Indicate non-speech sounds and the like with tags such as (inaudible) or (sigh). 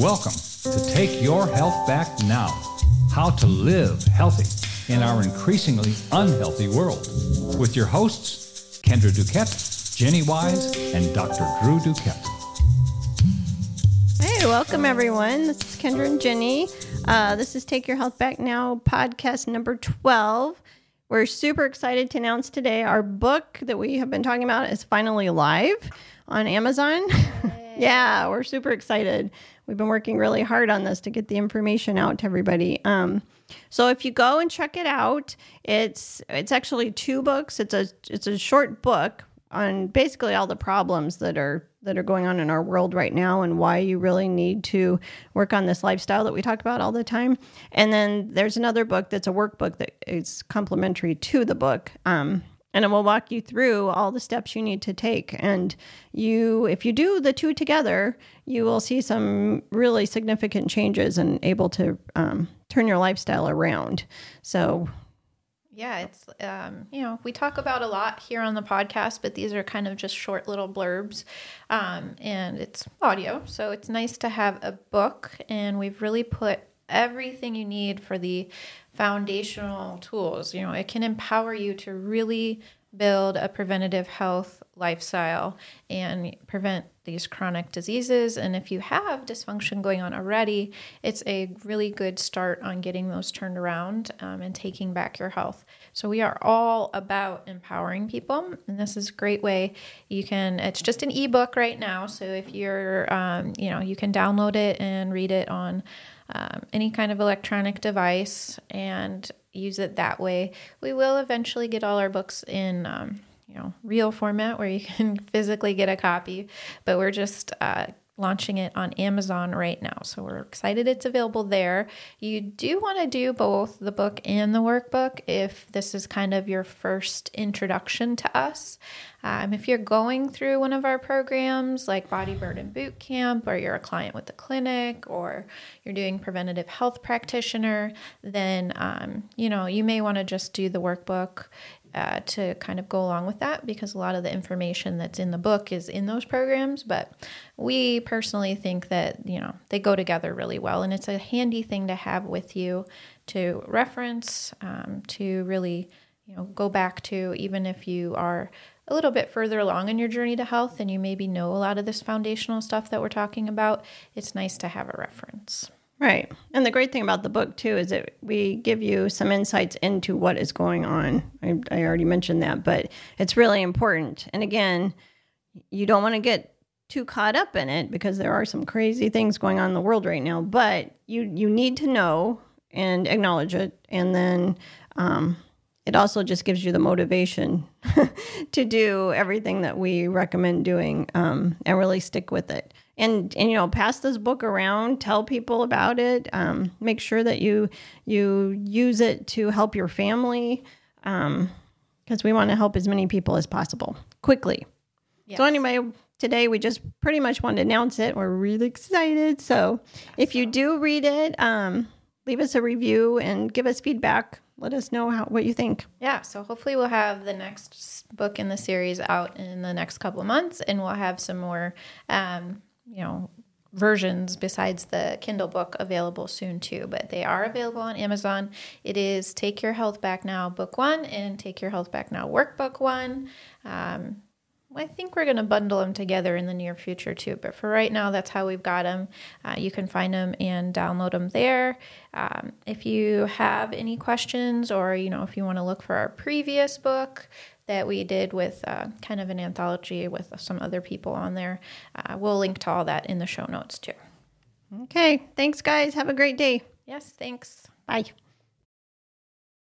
Welcome to Take Your Health Back Now How to Live Healthy in Our Increasingly Unhealthy World with your hosts, Kendra Duquette, Jenny Wise, and Dr. Drew Duquette. Hey, welcome everyone. This is Kendra and Jenny. Uh, this is Take Your Health Back Now podcast number 12. We're super excited to announce today our book that we have been talking about is finally live on Amazon. (laughs) yeah, we're super excited. We've been working really hard on this to get the information out to everybody. Um, so if you go and check it out, it's it's actually two books. It's a it's a short book on basically all the problems that are that are going on in our world right now and why you really need to work on this lifestyle that we talk about all the time. And then there's another book that's a workbook that is complementary to the book. Um, and it will walk you through all the steps you need to take. And you if you do the two together you will see some really significant changes and able to um, turn your lifestyle around. So yeah it's um, you know we talk about a lot here on the podcast but these are kind of just short little blurbs. Um, and it's audio so it's nice to have a book. And we've really put everything you need for the foundational tools. You know, it can empower you to really build a preventative health lifestyle and prevent these chronic diseases. And if you have dysfunction going on already, it's a really good start on getting those turned around um, and taking back your health. So we are all about empowering people, and this is a great way. You can. It's just an ebook right now, so if you're, um, you know, you can download it and read it on um, any kind of electronic device and use it that way. We will eventually get all our books in, um, you know, real format where you can (laughs) physically get a copy, but we're just uh, launching it on Amazon right now. So we're excited it's available there. You do want to do both the book and the workbook if this is kind of your first introduction to us. Um, if you're going through one of our programs like Body Burden Boot Camp, or you're a client with the clinic, or you're doing preventative health practitioner, then um, you know you may want to just do the workbook uh, to kind of go along with that because a lot of the information that's in the book is in those programs. But we personally think that you know they go together really well, and it's a handy thing to have with you to reference um, to really you know go back to even if you are a little bit further along in your journey to health and you maybe know a lot of this foundational stuff that we're talking about, it's nice to have a reference. Right. And the great thing about the book, too, is that we give you some insights into what is going on. I, I already mentioned that, but it's really important. And again, you don't want to get too caught up in it because there are some crazy things going on in the world right now, but you, you need to know and acknowledge it and then um, it also just gives you the motivation (laughs) to do everything that we recommend doing um, and really stick with it and and you know pass this book around tell people about it um, make sure that you you use it to help your family because um, we want to help as many people as possible quickly. Yes. so anyway today we just pretty much wanted to announce it. We're really excited. So if you do read it um, leave us a review and give us feedback. Let us know how, what you think. Yeah, so hopefully we'll have the next book in the series out in the next couple of months, and we'll have some more, um, you know, versions besides the Kindle book available soon too. But they are available on Amazon. It is Take Your Health Back Now Book One and Take Your Health Back Now Workbook One. Um, I think we're going to bundle them together in the near future too. But for right now, that's how we've got them. Uh, you can find them and download them there. Um, if you have any questions, or you know, if you want to look for our previous book that we did with uh, kind of an anthology with some other people on there, uh, we'll link to all that in the show notes too. Okay. Thanks, guys. Have a great day. Yes. Thanks. Bye.